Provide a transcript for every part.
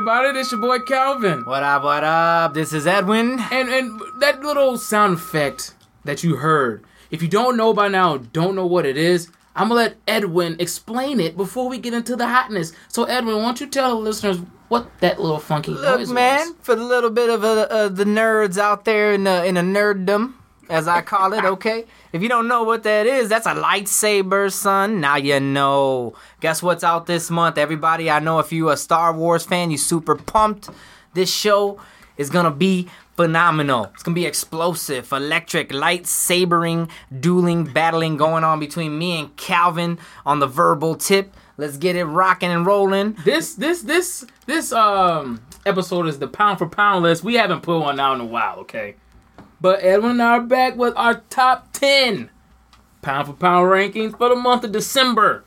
everybody? This your boy Calvin. What up, what up? This is Edwin. And and that little sound effect that you heard, if you don't know by now, don't know what it is, I'm gonna let Edwin explain it before we get into the hotness. So, Edwin, why don't you tell the listeners what that little funky Look, noise man, was? for the little bit of uh, uh, the nerds out there in the in a nerddom, as I call it, okay? If you don't know what that is, that's a lightsaber, son. Now you know. Guess what's out this month, everybody? I know if you a Star Wars fan, you super pumped. This show is gonna be phenomenal. It's gonna be explosive, electric, lightsabering, dueling, battling going on between me and Calvin on the verbal tip. Let's get it rocking and rolling. This this this this um episode is the pound for pound list. We haven't put one out in a while, okay? But Edwin and I are back with our top ten pound for pound rankings for the month of December.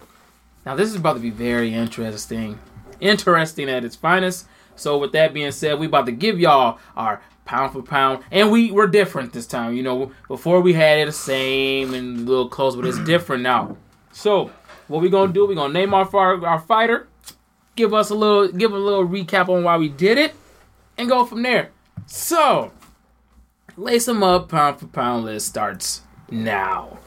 Now this is about to be very interesting. Interesting at its finest. So with that being said, we about to give y'all our pound for pound. And we we're different this time. You know, before we had it the same and a little close, but it's different now. So what we gonna do? We gonna name our, our fighter give us a little give a little recap on why we did it and go from there. So lace them up, pound for pound list starts now.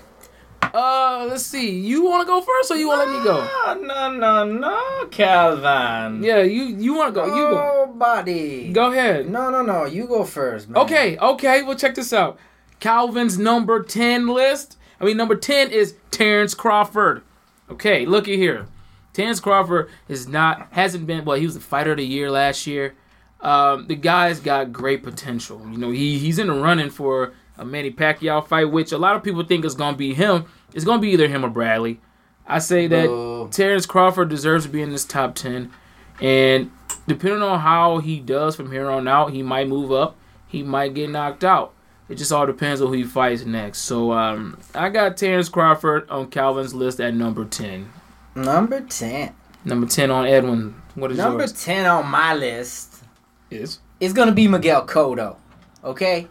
Uh let's see. You wanna go first or you wanna let me go? No, no, no, Calvin. Yeah, you you wanna go. You go. Nobody. Go ahead. No, no, no. You go first, man. Okay, okay, well check this out. Calvin's number 10 list. I mean number 10 is Terrence Crawford. Okay, looky here. Terrence Crawford is not hasn't been well, he was the fighter of the year last year. Um, the guy's got great potential. You know, he he's in the running for a Manny Pacquiao fight, which a lot of people think is gonna be him. It's gonna be either him or Bradley. I say that Boo. Terrence Crawford deserves to be in this top ten. And depending on how he does from here on out, he might move up. He might get knocked out. It just all depends on who he fights next. So um, I got Terrence Crawford on Calvin's list at number ten. Number 10. Number ten on Edwin. What is Number yours? 10 on my list Is is going to be Miguel Cotto. Okay?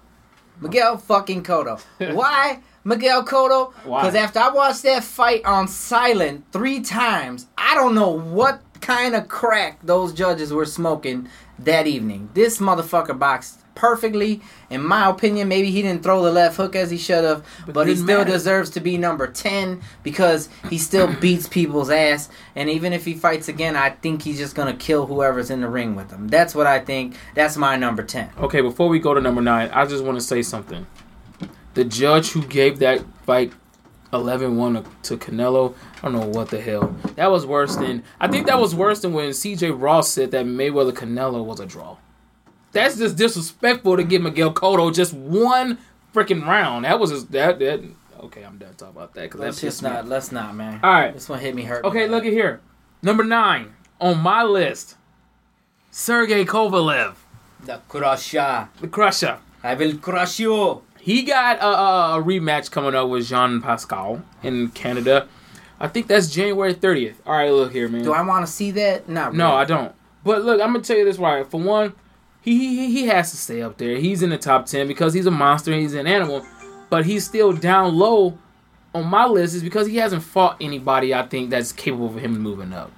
Miguel fucking Cotto. Why Miguel Cotto? Because after I watched that fight on silent three times, I don't know what kind of crack those judges were smoking that evening. This motherfucker boxed perfectly. In my opinion, maybe he didn't throw the left hook as he should have, But but, he still matter. deserves to be number 10 because he still beats people's ass. And even if he fights again, I think he's just going to kill whoever's in the ring with him. That's what I think. That's my number 10. Okay, before we go to number nine, I just want to say something. The judge who gave that fight 11 1 to Canelo, I don't know what the hell. That was worse than. I think that was worse than when CJ Ross said that Mayweather Canelo was a draw. That's just disrespectful to give Miguel Cotto just one freaking round. That was just. That, that, okay, I'm done talking about that because that Let's just not. Let's not, man. All right. This one hit me hurt. Okay, look at here. Number nine on my list Sergey Kovalev, The Crusher. the Crusher. I will crush you. He got a, a, rematch coming up with Jean Pascal in Canada. I think that's January 30th. All right, look here, man. Do I want to see that? Not no. I don't. But look, I'm gonna tell you this right. For one, he, he he has to stay up there. He's in the top 10 because he's a monster. He's an animal, but he's still down low on my list is because he hasn't fought anybody I think that's capable of him moving up.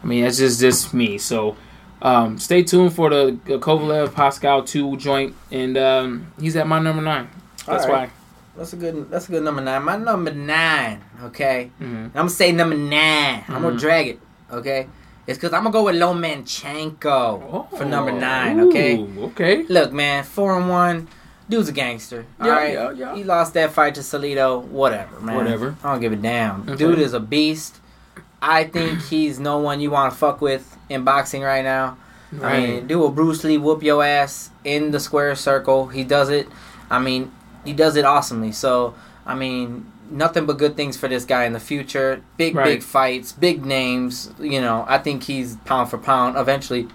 I mean, that's just just me. So. Um, stay tuned for the Kovalev Pascal 2 joint, and um, he's at my number nine. That's right. why. That's a good. That's a good number nine. My number nine. Okay. Mhm. I'm gonna say number 9 i I'm gonna Mhm. drag it. Okay. It's because I'm gonna go with Lomachenko for number nine. Okay. Ooh, Okay. Look, man, four and one. Dude's a gangster. Yeah, all right. yeah, yeah. He lost that fight to Salido. Whatever, man. Whatever. I don't give a damn. Okay. Dude is a beast. I think he's no one you want to fuck with in boxing right now. I mean, do a Bruce Lee whoop your ass in the square circle. He does it. I mean, he does it awesomely. So, I mean, nothing but good things for this guy in the future. Big, Right. big fights, big names. You know, I think he's pound for pound. Eventually,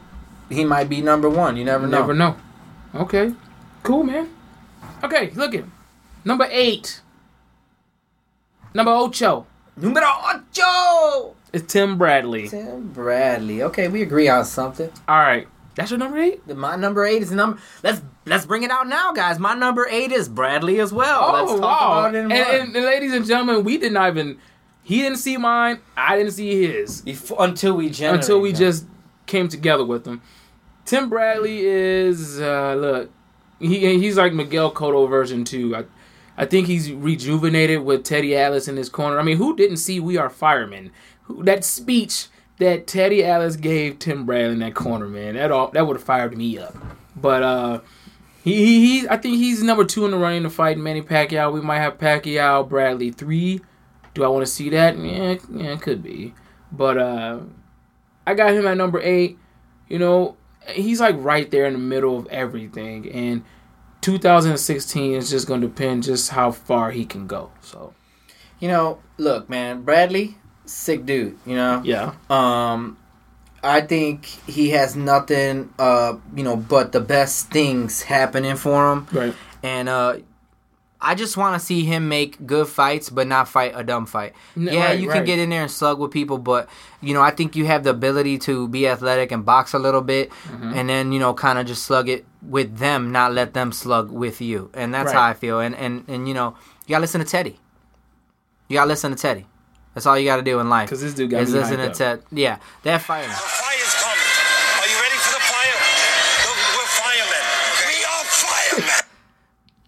he might be number one. You never know. Never know. Okay. Cool, man. Okay, look at number eight. Number ocho Numero ocho. It's Tim Bradley. Tim Bradley. Okay, we agree on something. All right, that's your number eight. My number eight is number. Let's let's bring it out now, guys. My number eight is Bradley as well. let's talk about it Oh, and, and, and ladies and gentlemen, we did not even. He didn't see mine. I didn't see his Before, until we until we them. just came together with him. Tim Bradley is uh, look, he he's like Miguel Cotto version two. I, I think he's rejuvenated with Teddy Atlas in his corner. I mean, who didn't see We Are Firemen? Who, that speech that Teddy Atlas gave Tim Bradley in that corner, man, that all that would have fired me up. But uh, he, he he I think he's number two in the running to fight Manny Pacquiao. We might have Pacquiao Bradley three. Do I want to see that? Yeah, yeah, it could be. But uh, I got him at number eight. You know, he's like right there in the middle of everything, and 2016 is just going to depend just how far he can go. So, You know, look, man, Bradley, sick dude. You know, yeah, Um, I think he has nothing, uh, you know, but the best things happening for him, right. and uh, I just want to see him make good fights, but not fight a dumb fight. N- yeah, right, you can right. get in there and slug with people, but you know, I think you have the ability to be athletic and box a little bit, Mm-hmm. and then you know, kind of just slug it with them, not let them slug with you, and that's Right. how I feel. And and and you know, you gotta listen to Teddy. You gotta listen to Teddy. That's all you gotta do in life. Because this dude got is me listen hyped to up. Ted. Yeah, that fire. The fire's coming. Are you ready for the fire? Look, we're firemen. We are firemen.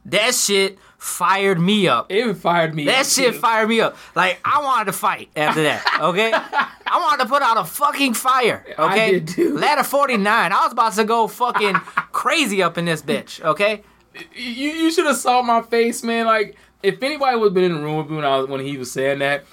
That shit fired me up. It fired me. That up, shit too. fired me up. Like I wanted to fight after that. Okay, I wanted to put out a fucking fire. I Okay, did too. ladder forty nine. I was about to go fucking crazy up in this bitch. Okay, You you should have saw my face, man. Like if anybody would have been in the room with me when I was when he was saying that,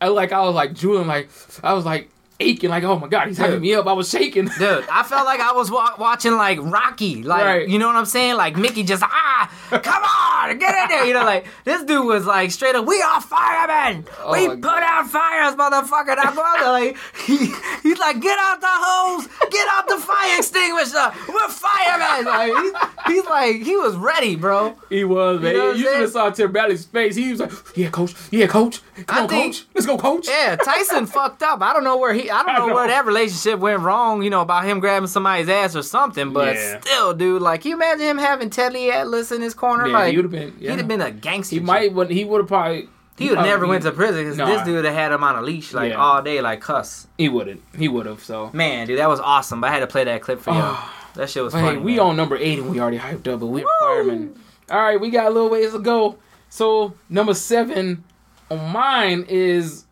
I like I was like drooling, like I was like aching, like oh my god, he's hyping me up. I was shaking. dude, I felt like I was wa- watching like Rocky. Like Right. you know what I'm saying? Like Mickey just ah, come on, get in there. You know, like this dude was like straight up, we are firemen. Oh we put God. out fires, motherfucker. Now go like he, he's like, get out the hose, get out the fire extinguisher. We're firemen. Like he's, he's like, he was ready, bro. He was, man. You know You, should have saw Tim Bradley's face. He was like, "Yeah, coach. Yeah, coach. Come I on, think- coach. Let's go, coach." Yeah, Tyson fucked up. I don't know where he. I don't I know, know. where that relationship went wrong. You know about him grabbing somebody's ass or something. But Yeah. still, dude, like, can you imagine him having Teddy Atlas in his corner? Yeah, like, he would have been. Yeah. he'd have been a gangster. He might. But he would have probably. He would never went to prison because Nah. this dude had him on a leash like Yeah. all day, like cuss. He wouldn't. He would have. So. Man, dude, that was awesome. But I had to play that clip for y'all. Ah. that shit was Hey, funny. we man. on number eight and we already hyped up, but we are firemen. All right, we got a little ways to go. So number seven on mine is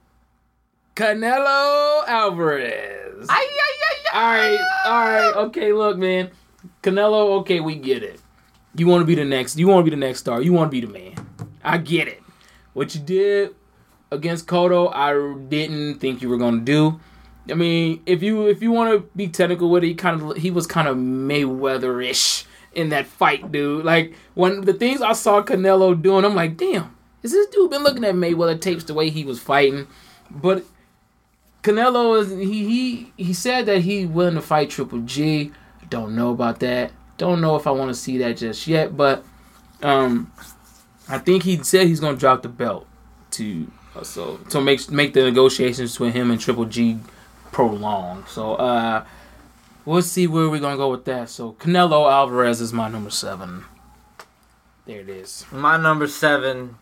Canelo Alvarez. Ay, ay, ay, All right, all right, okay. Look, man, Canelo. Okay, we get it. You want to be the next. You want to be the next star. You want to be the man. I get it. What you did against Cotto, I didn't think you were gonna do. I mean, if you if you want to be technical with it, he kind of he was kind of Mayweather ish in that fight, dude. Like when the things I saw Canelo doing, I'm like, damn, is this dude been looking at Mayweather tapes the way he was fighting? But Canelo is he he he said that he willing to fight Triple G. Don't know about that. Don't know if I want to see that just yet. But um, I think he said he's gonna drop the belt to uh, so to make make the negotiations between him and Triple G prolong. So uh, we'll see where we're gonna go with that. So Canelo Alvarez is my number seven. There it is. My number seven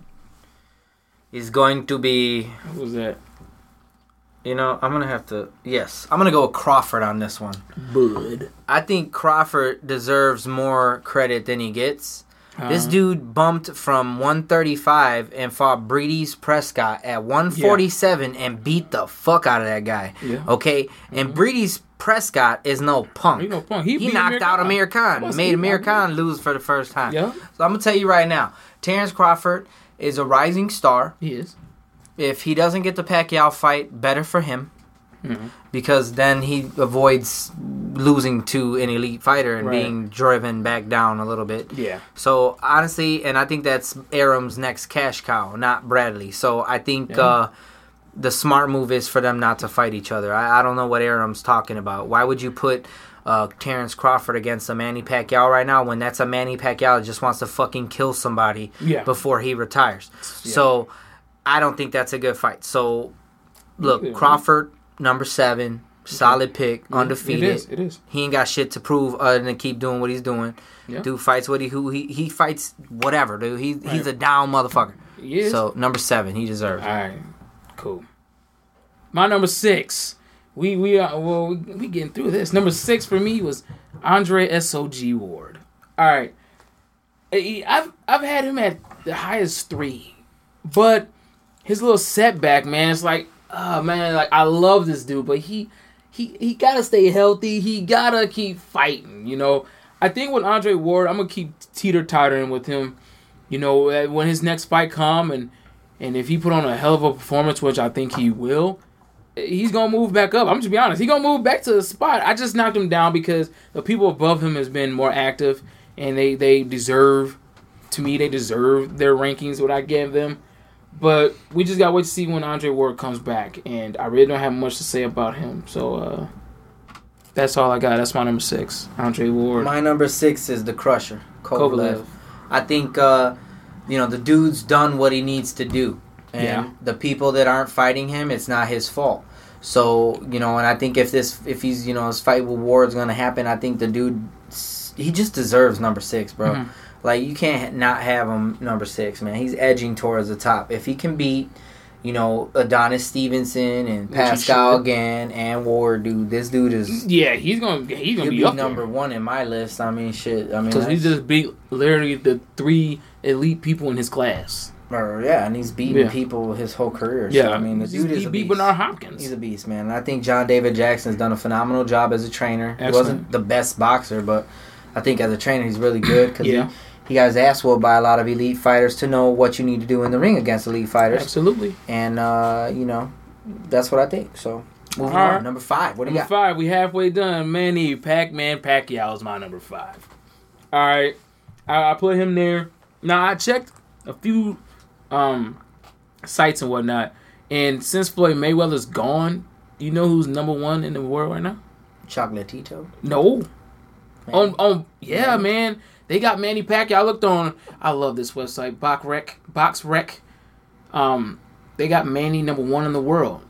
is going to be. Who was that? You know, I'm gonna have to. Yes, I'm gonna go with Crawford on this one. Bud. I think Crawford deserves more credit than he gets. This Uh-huh. dude bumped from 135 and fought Breidis Prescott at 147 and beat the fuck out of that guy. Yeah. Mm-hmm. Okay? And Breidis Prescott is no punk. He no punk. He He, knocked Amir out Khan. Amir Khan. What's made Amir Khan lose for the first time. Yeah, So I'm going to tell you right now Terrence Crawford is a rising star. he is. If he doesn't get the Pacquiao fight, better for him. Mm-hmm. Because then he avoids losing to an elite fighter and Right. being driven back down a little bit. Yeah. So honestly, and I think that's Arum's next cash cow, not Bradley. So I think Yeah. uh, the smart move is for them not to fight each other. I, I don't know what Arum's talking about. Why would you put uh, Terrence Crawford against a Manny Pacquiao right now when that's a Manny Pacquiao that just wants to fucking kill somebody Yeah. before he retires? Yeah. So I don't think that's a good fight. So look, Yeah. Crawford number seven, solid pick, It undefeated. is. It is. He ain't got shit to prove other than keep doing what he's doing. Yeah. Dude fights what he who he he fights whatever, dude. He he's a down motherfucker. He is. So number seven, he deserves. All it. right, cool. My number six, we we are well we, we getting through this. Number six for me was Andre SOG Ward. All right, I've I've had him at the highest three, but his little setback, man, it's like, oh man, like I love this dude, but he he he gotta stay healthy. He gotta keep fighting. You know, I think with Andre Ward, I'm gonna keep teeter tottering with him. You know, when his next fight come and and if he put on a hell of a performance, which I think he will, he's gonna move back up. I'm just be honest. he gonna move back to the spot. I just knocked him down because the people above him has been more active and they they deserve. To me, they deserve their rankings. What I gave them. But we just gotta wait to see when Andre Ward comes back, and I really don't have much to say about him. So uh, that's all I got. That's my number six, Andre Ward. My number six is the Crusher, Kovalev. Kovalev. I think uh, you know the dude's done what he needs to do, and Yeah. the people that aren't fighting him, it's not his fault. So you know, and I think if this, if he's you know his fight with Ward's gonna happen, I think the dude, he just deserves number six, bro. Mhm. Like you can't not have him number six, man. He's edging towards the top. If he can beat, you know, Adonis Stevenson and Pascal should. again and Ward, dude, this dude is yeah, he's gonna he's gonna be, be number there one in my list. I mean, shit. I mean, because he just beat literally the three elite people in his class. Or, yeah, and he's beating Yeah. people his whole career. Yeah, I mean, the dude is he a beat beast. Bernard Hopkins. He's a beast, man. And I think John David Jackson has done a phenomenal job as a trainer. He wasn't the best boxer, but I think as a trainer, he's really good because Yeah. he, he got his ass whooped by a lot of elite fighters to know what you need to do in the ring against elite fighters. Absolutely. And, uh, you know, that's what I think. So, moving on. Number five. What do you Number got? five, we halfway done. Manny Pac-Man Pacquiao is my number five. All right, I, I put him there. Now I checked a few um sites and whatnot, and since Floyd Mayweather's gone, you know who's number one in the world right now? Chocolatito. No. On Man. on yeah, man. They got Manny Pacquiao. I looked on. I love this website, BoxRec. BoxRec. Um, they got Manny number one in the world,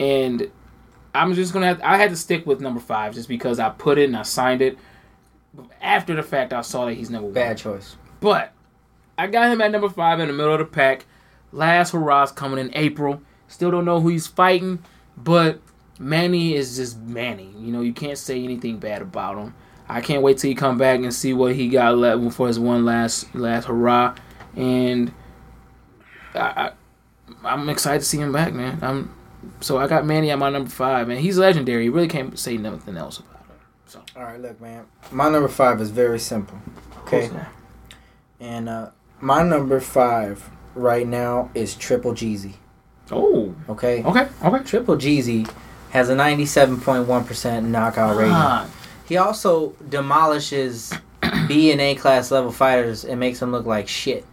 and I'm just gonna. Have, I had to stick with number five just because I put it and I signed it. After the fact, I saw that he's number one. Bad choice. But I got him at number five in the middle of the pack. Last hurrah's coming in April. Still don't know who he's fighting, but Manny is just Manny. You know, you can't say anything bad about him. I can't wait till he come back and see what he got left for his one last last hurrah. And I, I I'm excited to see him back, man. I'm so I got Manny at my number five, and He's legendary. You really can't say nothing else about him. So All right, look, man. My number five is very simple. Okay. And uh, my number five right now is Triple Jeezy. Oh, Okay. okay, okay. Triple Jeezy has a 97.1% knockout rating. He also demolishes B and A class level fighters and makes them look like shit.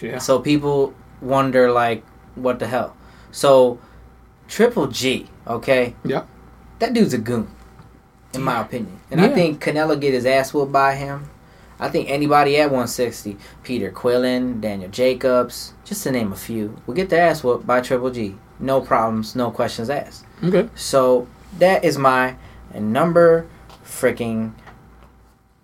yeah. So people wonder, like, what the hell? So, Triple G, okay? Yep. That dude's a goon, in my opinion. And I think Canelo get his ass whooped by him. I think anybody at 160, Peter Quillin, Daniel Jacobs, just to name a few, will get their ass whooped by Triple G. No problems, no questions asked. Okay. So that is my number freaking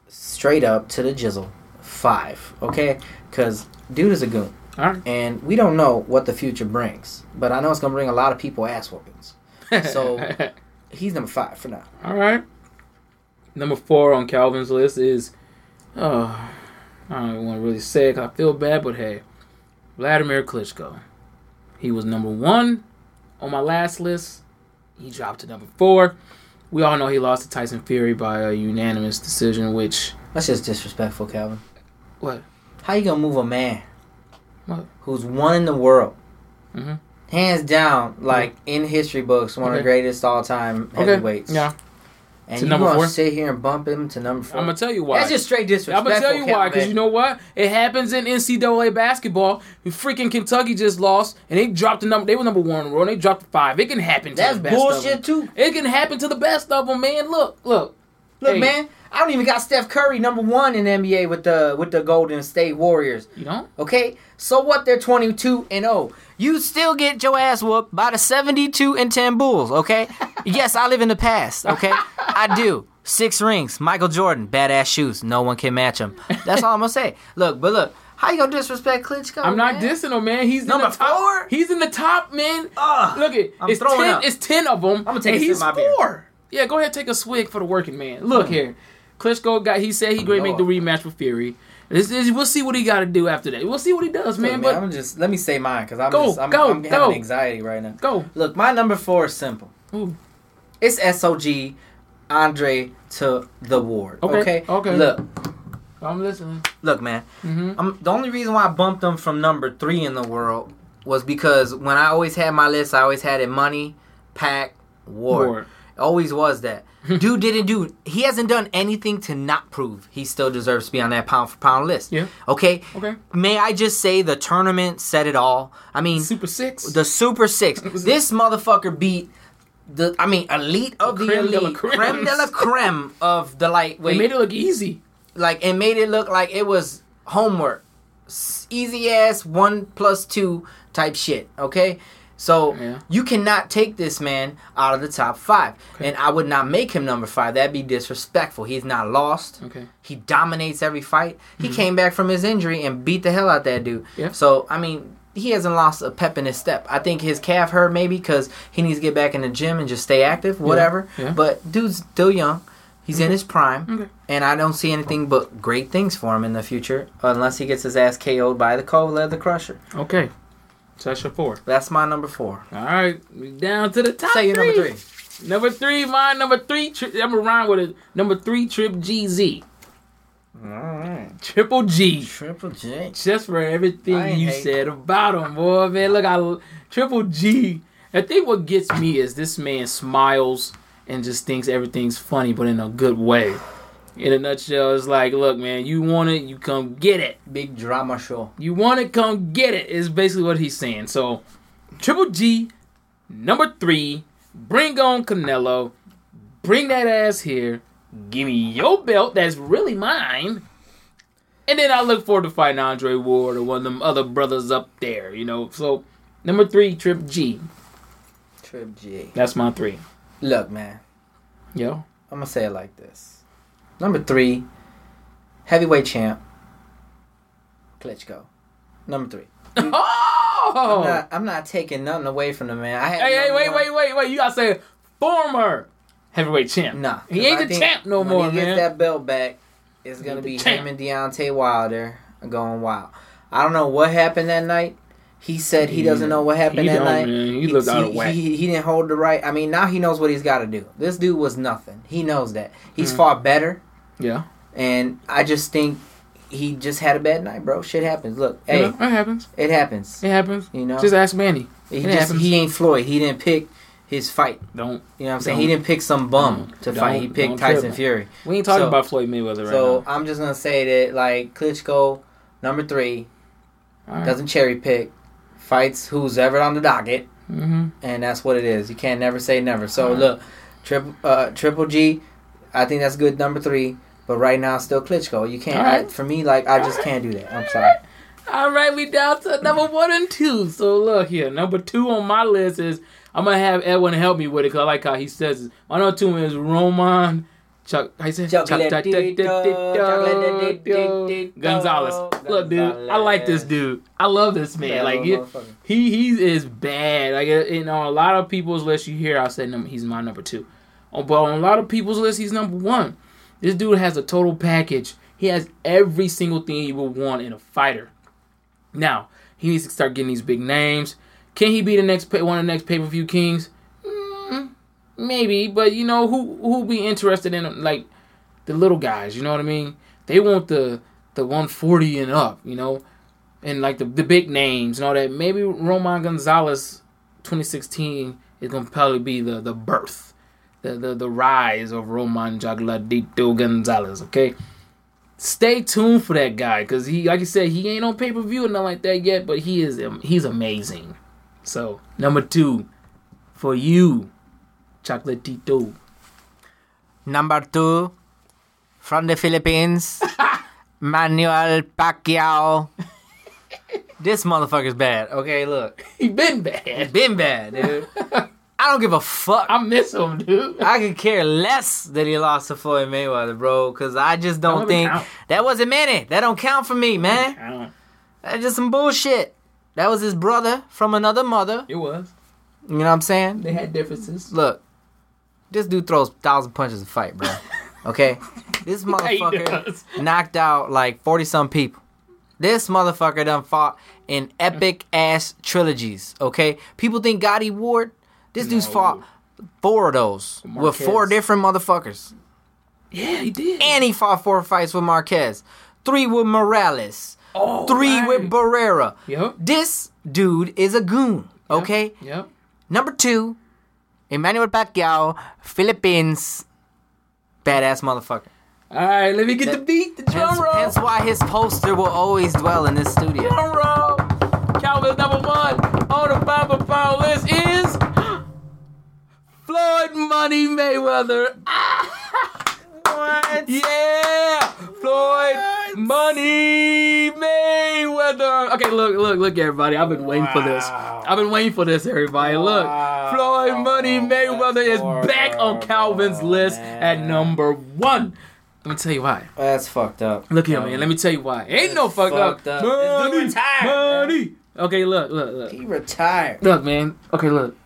straight up to the jizzle five. Okay, because dude is a goon, All right. and we don't know what the future brings, but I know it's gonna bring a lot of people ass whoopings. So- He's number five for now. all right. Number four on Calvin's list is, oh, I don't even want to really say it 'cause I feel bad, but hey, Vladimir Klitschko. He was number one on my last list. He dropped to number four. We all know he lost to Tyson Fury by a unanimous decision, which That's just disrespectful, Calvin. what? How you gonna move a man What? who's one in the world, Mhm. hands down, like in history books, one of the greatest all time heavyweights? Yeah. And To you number gonna four? sit here and bump him to number 4 I'm gonna tell you why. That's just straight disrespect. I'm gonna tell you why, because you know what? It happens in NCAA basketball. Freaking Kentucky just lost, and they dropped the number. They were number one in the world. And they dropped to five. It can happen. To That's the best bullshit Of them. too. It can happen to the best of them, man. Look, look, Look, Hey. man, I don't even got Steph Curry number one in the NBA with the with the Golden State Warriors. You know? Okay, so what? They're twenty two and zero. You still get your ass whooped by the seventy two and ten Bulls. Okay, yes, I live in the past. Okay, I do. Six rings, Michael Jordan, badass shoes. No one can match them. That's all I'm gonna say. Look, but look, How you gonna disrespect Klitschko? I'm not man? dissing him, man. He's Number in the top. four? He's in the top, man. Ugh. Look it. I'm It's ten. up. It's ten of them. I'm gonna take and he's my beer. four. Yeah, go ahead, take a swig for the working man. Look mm-hmm. here, Klitschko got. He said he going to make the rematch with Fury. This is, we'll see what he got to do after that. We'll see what he does, man. Man, But I'm just let me say mine because I'm Go, just I'm, go, I'm go. having anxiety right now. go. Look, my number four is simple. Ooh. It's SOG Andre to the Ward. Okay, Okay. okay. Look, I'm listening. look, man. Mm-hmm. I'm, the only reason why I bumped him from number three in the world was because when I always had my list, I always had it money, pack, Ward. Ward. Always was that. Dude didn't do. He hasn't done anything to not prove he still deserves to be on that pound for pound list. Yeah. Okay. Okay. May I just say the tournament said it all. I mean, Super Six. the Super Six. This motherfucker beat the. I mean, elite of the, creme de la elite, creme. creme de la creme of the lightweight. made it look easy. like it made it look like it was homework, easy ass one plus two type shit. Okay. So Yeah. you cannot take this man out of the top five, and I would not make him number five. That'd be disrespectful. He's not lost. Okay. He dominates every fight. He came back from his injury and beat the hell out that dude. Mm-hmm. Yeah. So I mean, he hasn't lost a pep in his step. I think his calf hurt maybe because he needs to get back in the gym and just stay active, whatever. yeah. But dude's still young. He's in his prime, Okay. and I don't see anything but great things for him in the future, unless he gets his ass KO'd by the Cold Leather Crusher. Okay. So that's your four. That's my number four. All right. Down to the top. Say your number three. Number three, mine. Number three. Tri- I'm gonna rhyme with it. Number three, Trip GZ. All right, Triple G. Triple J. Just for everything you said about him, boy, man. Look, I Triple G. I think what gets me is this man smiles and just thinks everything's funny, but in a good way. In a nutshell, it's like, look, man, you want it, you come get it. Big drama show. You want it, come get it. Is basically what he's saying. So, Triple G, number three, bring on Canelo, bring that ass here, give me your belt that's really mine, and then I look forward to fighting Andre Ward or one of them other brothers up there. You know, so number three, Trip G. Trip G. That's my three. Look, man. Yo, I'm gonna say it like this. Number three, heavyweight champ, Klitschko. Number three. oh, I'm, not, I'm not taking nothing away from the man. I had hey, hey, wait, one- wait, wait, wait. You gotta say former heavyweight champ. Nah, he ain't I the champ no when more, he gets man. that belt back, it's gonna be champ. him and Deontay Wilder going wild. I don't know what happened that night. He said he doesn't know what happened He that night. man. He looked out of whack. He, he didn't hold the right. I mean, now he knows what he's got to do. This dude was nothing. He knows that. He's Hmm. far better, Yeah. and I just think he just had a bad night, bro. Shit happens. Look, You hey, know, it happens. it happens. It happens. You know, Just ask Manny. he just he ain't Floyd. He didn't pick his fight. Don't. You know what I'm saying? He didn't pick some bum to fight. He picked Tyson. Fury. We ain't talking So- about Floyd Mayweather right So now. I'm just gonna say that like Klitschko, number three, right. doesn't cherry pick, fights who's ever on the docket, Mm-hmm. and that's what it is. You can't never say never. So Alright. look, triple uh, Triple G, I think that's good number three. But right now, still Klitschko. You can't. I, for me, like I just can't do that. I'm sorry. All right, we down to number one and two. So look here, number two on my list is I'm gonna have Edwin help me with it because I like how he says it. My number two is Roman. Chuck, how you say? Chuck, Chuck, Chuck, Gonzalez. Look, dude, I like this dude. I love this man. Like he, he, he is bad. Like uh, you know, on a lot of people's list, you hear I say number, he's my number two. Oh, but on a lot of people's list, he's number one. This dude has a total package. He has every single thing you would want in a fighter. Now he needs to start getting these big names. Can he be the next one of the next pay per view kings? Maybe, but you know who who be interested in like the little guys? You know what I mean? They want the the 140 and up. You know, and like the the big names and all that. Maybe Roman Gonzalez 2016 is gonna probably be the the birth, the the, the rise of Roman Jagladito Gonzalez. Okay, stay tuned for that guy because he, like I said, he ain't on pay per view or nothing like that yet, but he is he's amazing. So number two for you, Chocolatito. Number two, from the Philippines, Manuel Pacquiao. this motherfucker's bad. Okay, look, He been bad. He been bad, dude. I don't give a fuck. I miss him, dude. I could care less that he lost to Floyd Mayweather, bro, because I just don't think don't count. that wasn't many. That don't count for me, man. That's just some bullshit. That was his brother from another mother. It was. You know what I'm saying? They had differences. Look, this dude throws thousand punches a fight, bro. Okay, this motherfucker does. knocked out like forty some people. This motherfucker done fought in epic ass trilogies. Okay, people think Gatti Ward. This dude's fought four of those with four different motherfuckers, Yeah, he did. and he fought four fights with Marquez, three with Morales, oh, three right. with Barrera. Yep. This dude is a goon. Okay, Yep. Number two, Emmanuel Pacquiao, Philippines. Badass motherfucker. All right, let me get the beat. The drum Hence, roll. hence why his poster will always dwell in this studio. Drum roll. Calvin's number one on the Bible pound list is Floyd Money Mayweather. What? Yeah, Floyd Money Mayweather. Uh, okay, look, look, look, everybody. I've been waiting for this. I've been waiting for this, everybody. Look, Floyd Money oh, Mayweather is back on Calvin's list at number one. Let me tell you why. Oh, that's fucked up. Look here, man. Let me tell you why. Ain't no fucked up. fucked up. Dude Money, retired, man. money. Okay, look, look, look. He retired. Look, man. Okay, look.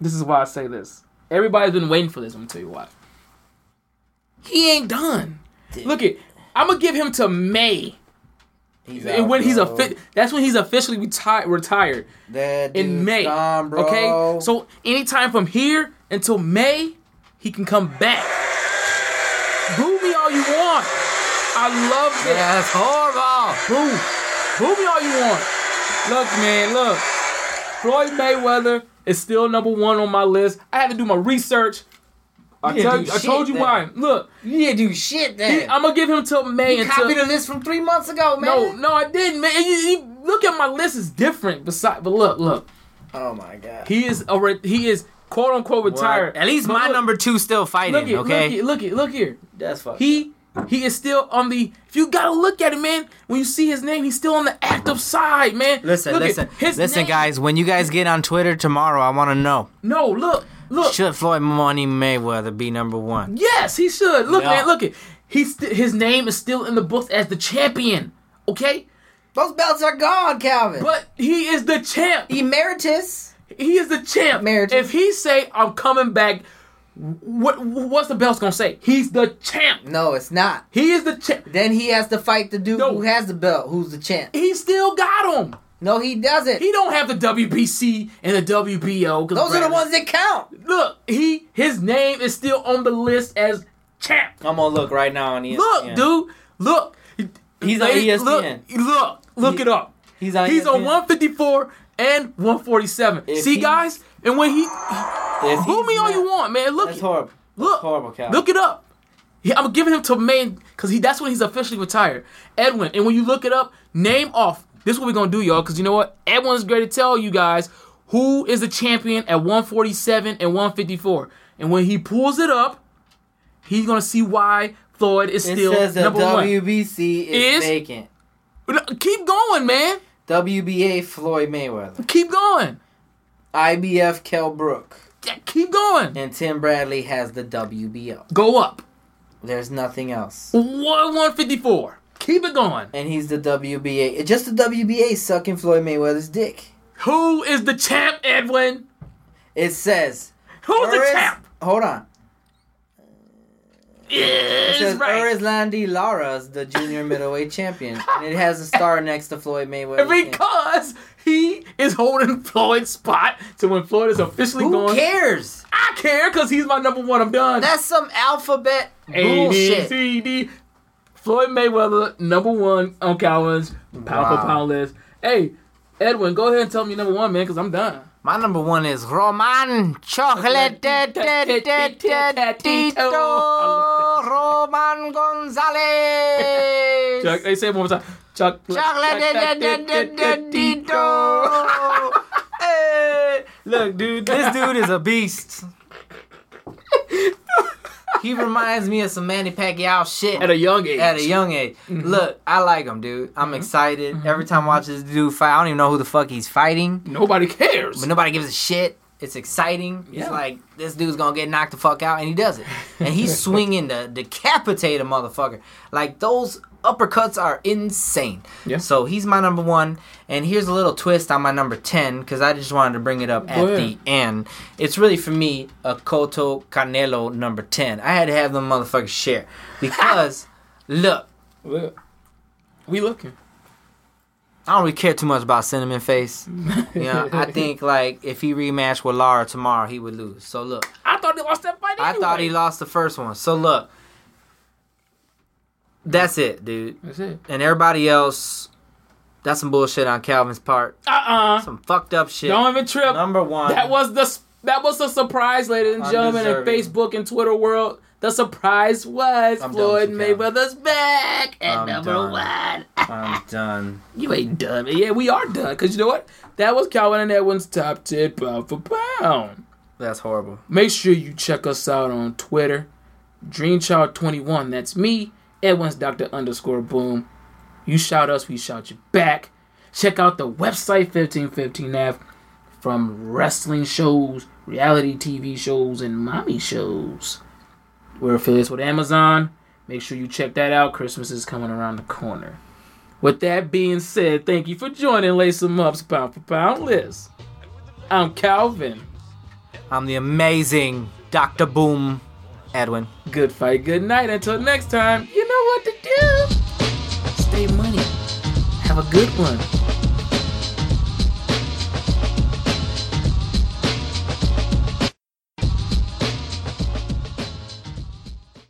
This is why I say this. Everybody's been waiting for this. I'm gonna tell you why. He ain't done. Look it. I'm gonna give him to May. He's And when he's a fit, that's when he's officially reti- retired That in May. gone, bro. Okay, so anytime from here until May, he can come back. Boo me all you want. I love it. that's horrible. Boo. Boo me all you want. Look, man, look. Floyd Mayweather is still number one on my list. I had to do my research. I, You didn't tell, I shit told you then. why. Look, You didn't do shit then. I'm gonna give him till May you until. copied the list from three months ago, man. no, no, I didn't, man. You, you- look at my list is different. Beside, but look, look, Oh my god. he is a re- he is quote unquote retired. At least But my look, number two still fighting. Look here, okay. look here, look here, look here. That's fucked. He he is still on the. If you gotta look at it, man. When you see his name, he's still on the active side, man. Listen, Look listen, listen, name- guys. When you guys get on Twitter tomorrow, I want to know: No, look, look. Should Floyd Money Mayweather be number one? Yes, he should. Look, No. man, look it. He's st- his name is still in the books as the champion. Okay, Those belts are gone, Calvin. but he is the champ. Emeritus. He is the champ. Emeritus. If he say I'm coming back, what what's the belts gonna say? He's the champ. No, it's not. He is the champ. Then he has to fight the dude No. who has the belt, who's the champ. He still got him. No, he doesn't. He don't have the WBC and the WBO. Those are the ones that count. Look, he his name is still on the list as champ. I'm gonna look right now on ESPN. Look, dude, look. He's on Lady, ESPN. Look, look, look He- it up. He's on. He's on 154 and 147. If See, he- guys, and when he If boo he's me all you want, man. Look, That's horrible. look, horrible, Cal. look it up. Yeah, I'm giving him to main because he that's when he's officially retired. Edwin, and when you look it up, name off. This is what we're gonna do, y'all. Because you know what? Everyone's to tell you guys who is the champion at 147 and 154. And when he pulls it up, he's gonna see why Floyd is It still says the number one. WBC is, Is- vacant. Keep going, man. WBA Floyd Mayweather. Keep going. IBF Kell Brook. Yeah, keep going. And Tim Bradley has the WBO. Go up. There's nothing else. One 154. Keep it going. And he's the WBA. Just the WBA sucking Floyd Mayweather's dick. Who is the champ, Edwin? It says. Who's the champ? Hold on. It says right. Landy Lara's the junior middleweight champion. And it has a star next to Floyd Mayweather. Because he is holding Floyd's spot. to when Floyd is officially Who going, Who cares? I care because he's my number one. I'm done. That's some alphabet A, B, bullshit. C, D. Floyd Mayweather, number one on Calvin's pound for Wow. pound list. Hey, Edwin, go ahead and tell me number one, man, because I'm done. My number one is Roman Chocolate Tito Roman Gonzalez. Chuck, they say it one more time. Chuck, Chocolate Tito. Hey, Look, dude, this dude is a beast. He reminds me of some Manny Pacquiao shit At a young age. at a young age. Mm-hmm. Look, I like him, dude. I'm mm-hmm. excited mm-hmm. every time I watch this dude fight. I don't even know who the fuck he's fighting, Nobody cares. but nobody gives a shit. It's exciting. Yeah. It's like this dude's gonna get knocked the fuck out, and he does it. And he's swinging to decapitate a motherfucker. Like those uppercuts are insane. Yeah. So he's my number one. And here's a little twist on my number 10 because I just wanted to bring it up at the end. It's really for me a Cotto Canelo number 10. I had to have them motherfuckers share because, look, Look, we looking. I don't really care too much about Cinnamon Face. You know, I think like if he rematched with Lara tomorrow, he would lose. So look, I thought he lost that fight. I thought he lost the first one. So look, that's it, dude. That's it. And everybody else, that's some bullshit on Calvin's part. Uh uh Some fucked up shit. Don't even trip. Number one. That was the that was a surprise, ladies and gentlemen, in Facebook and Twitter world. The surprise was I'm Floyd with you, Mayweather's back at I'm number done. one. I'm done. You ain't done. Yeah, we are done. Because you know what? That was Calvin and Edwin's top 10 pound for pound. That's horrible. Make sure you check us out on Twitter. DreamChild21. That's me. Edwin's Dr. underscore boom. You shout us, we shout you back. Check out the website 1515F from wrestling shows, reality TV shows, and mommy shows. We're affiliates with Amazon. Make sure you check that out. Christmas is coming around the corner. With that being said, thank you for joining Lace Lace 'em Up's Pound for Pound list. I'm Calvin. I'm the amazing Dr. Boom Edwin. Good fight, good night. Until next time, do. Stay money. Have a good one.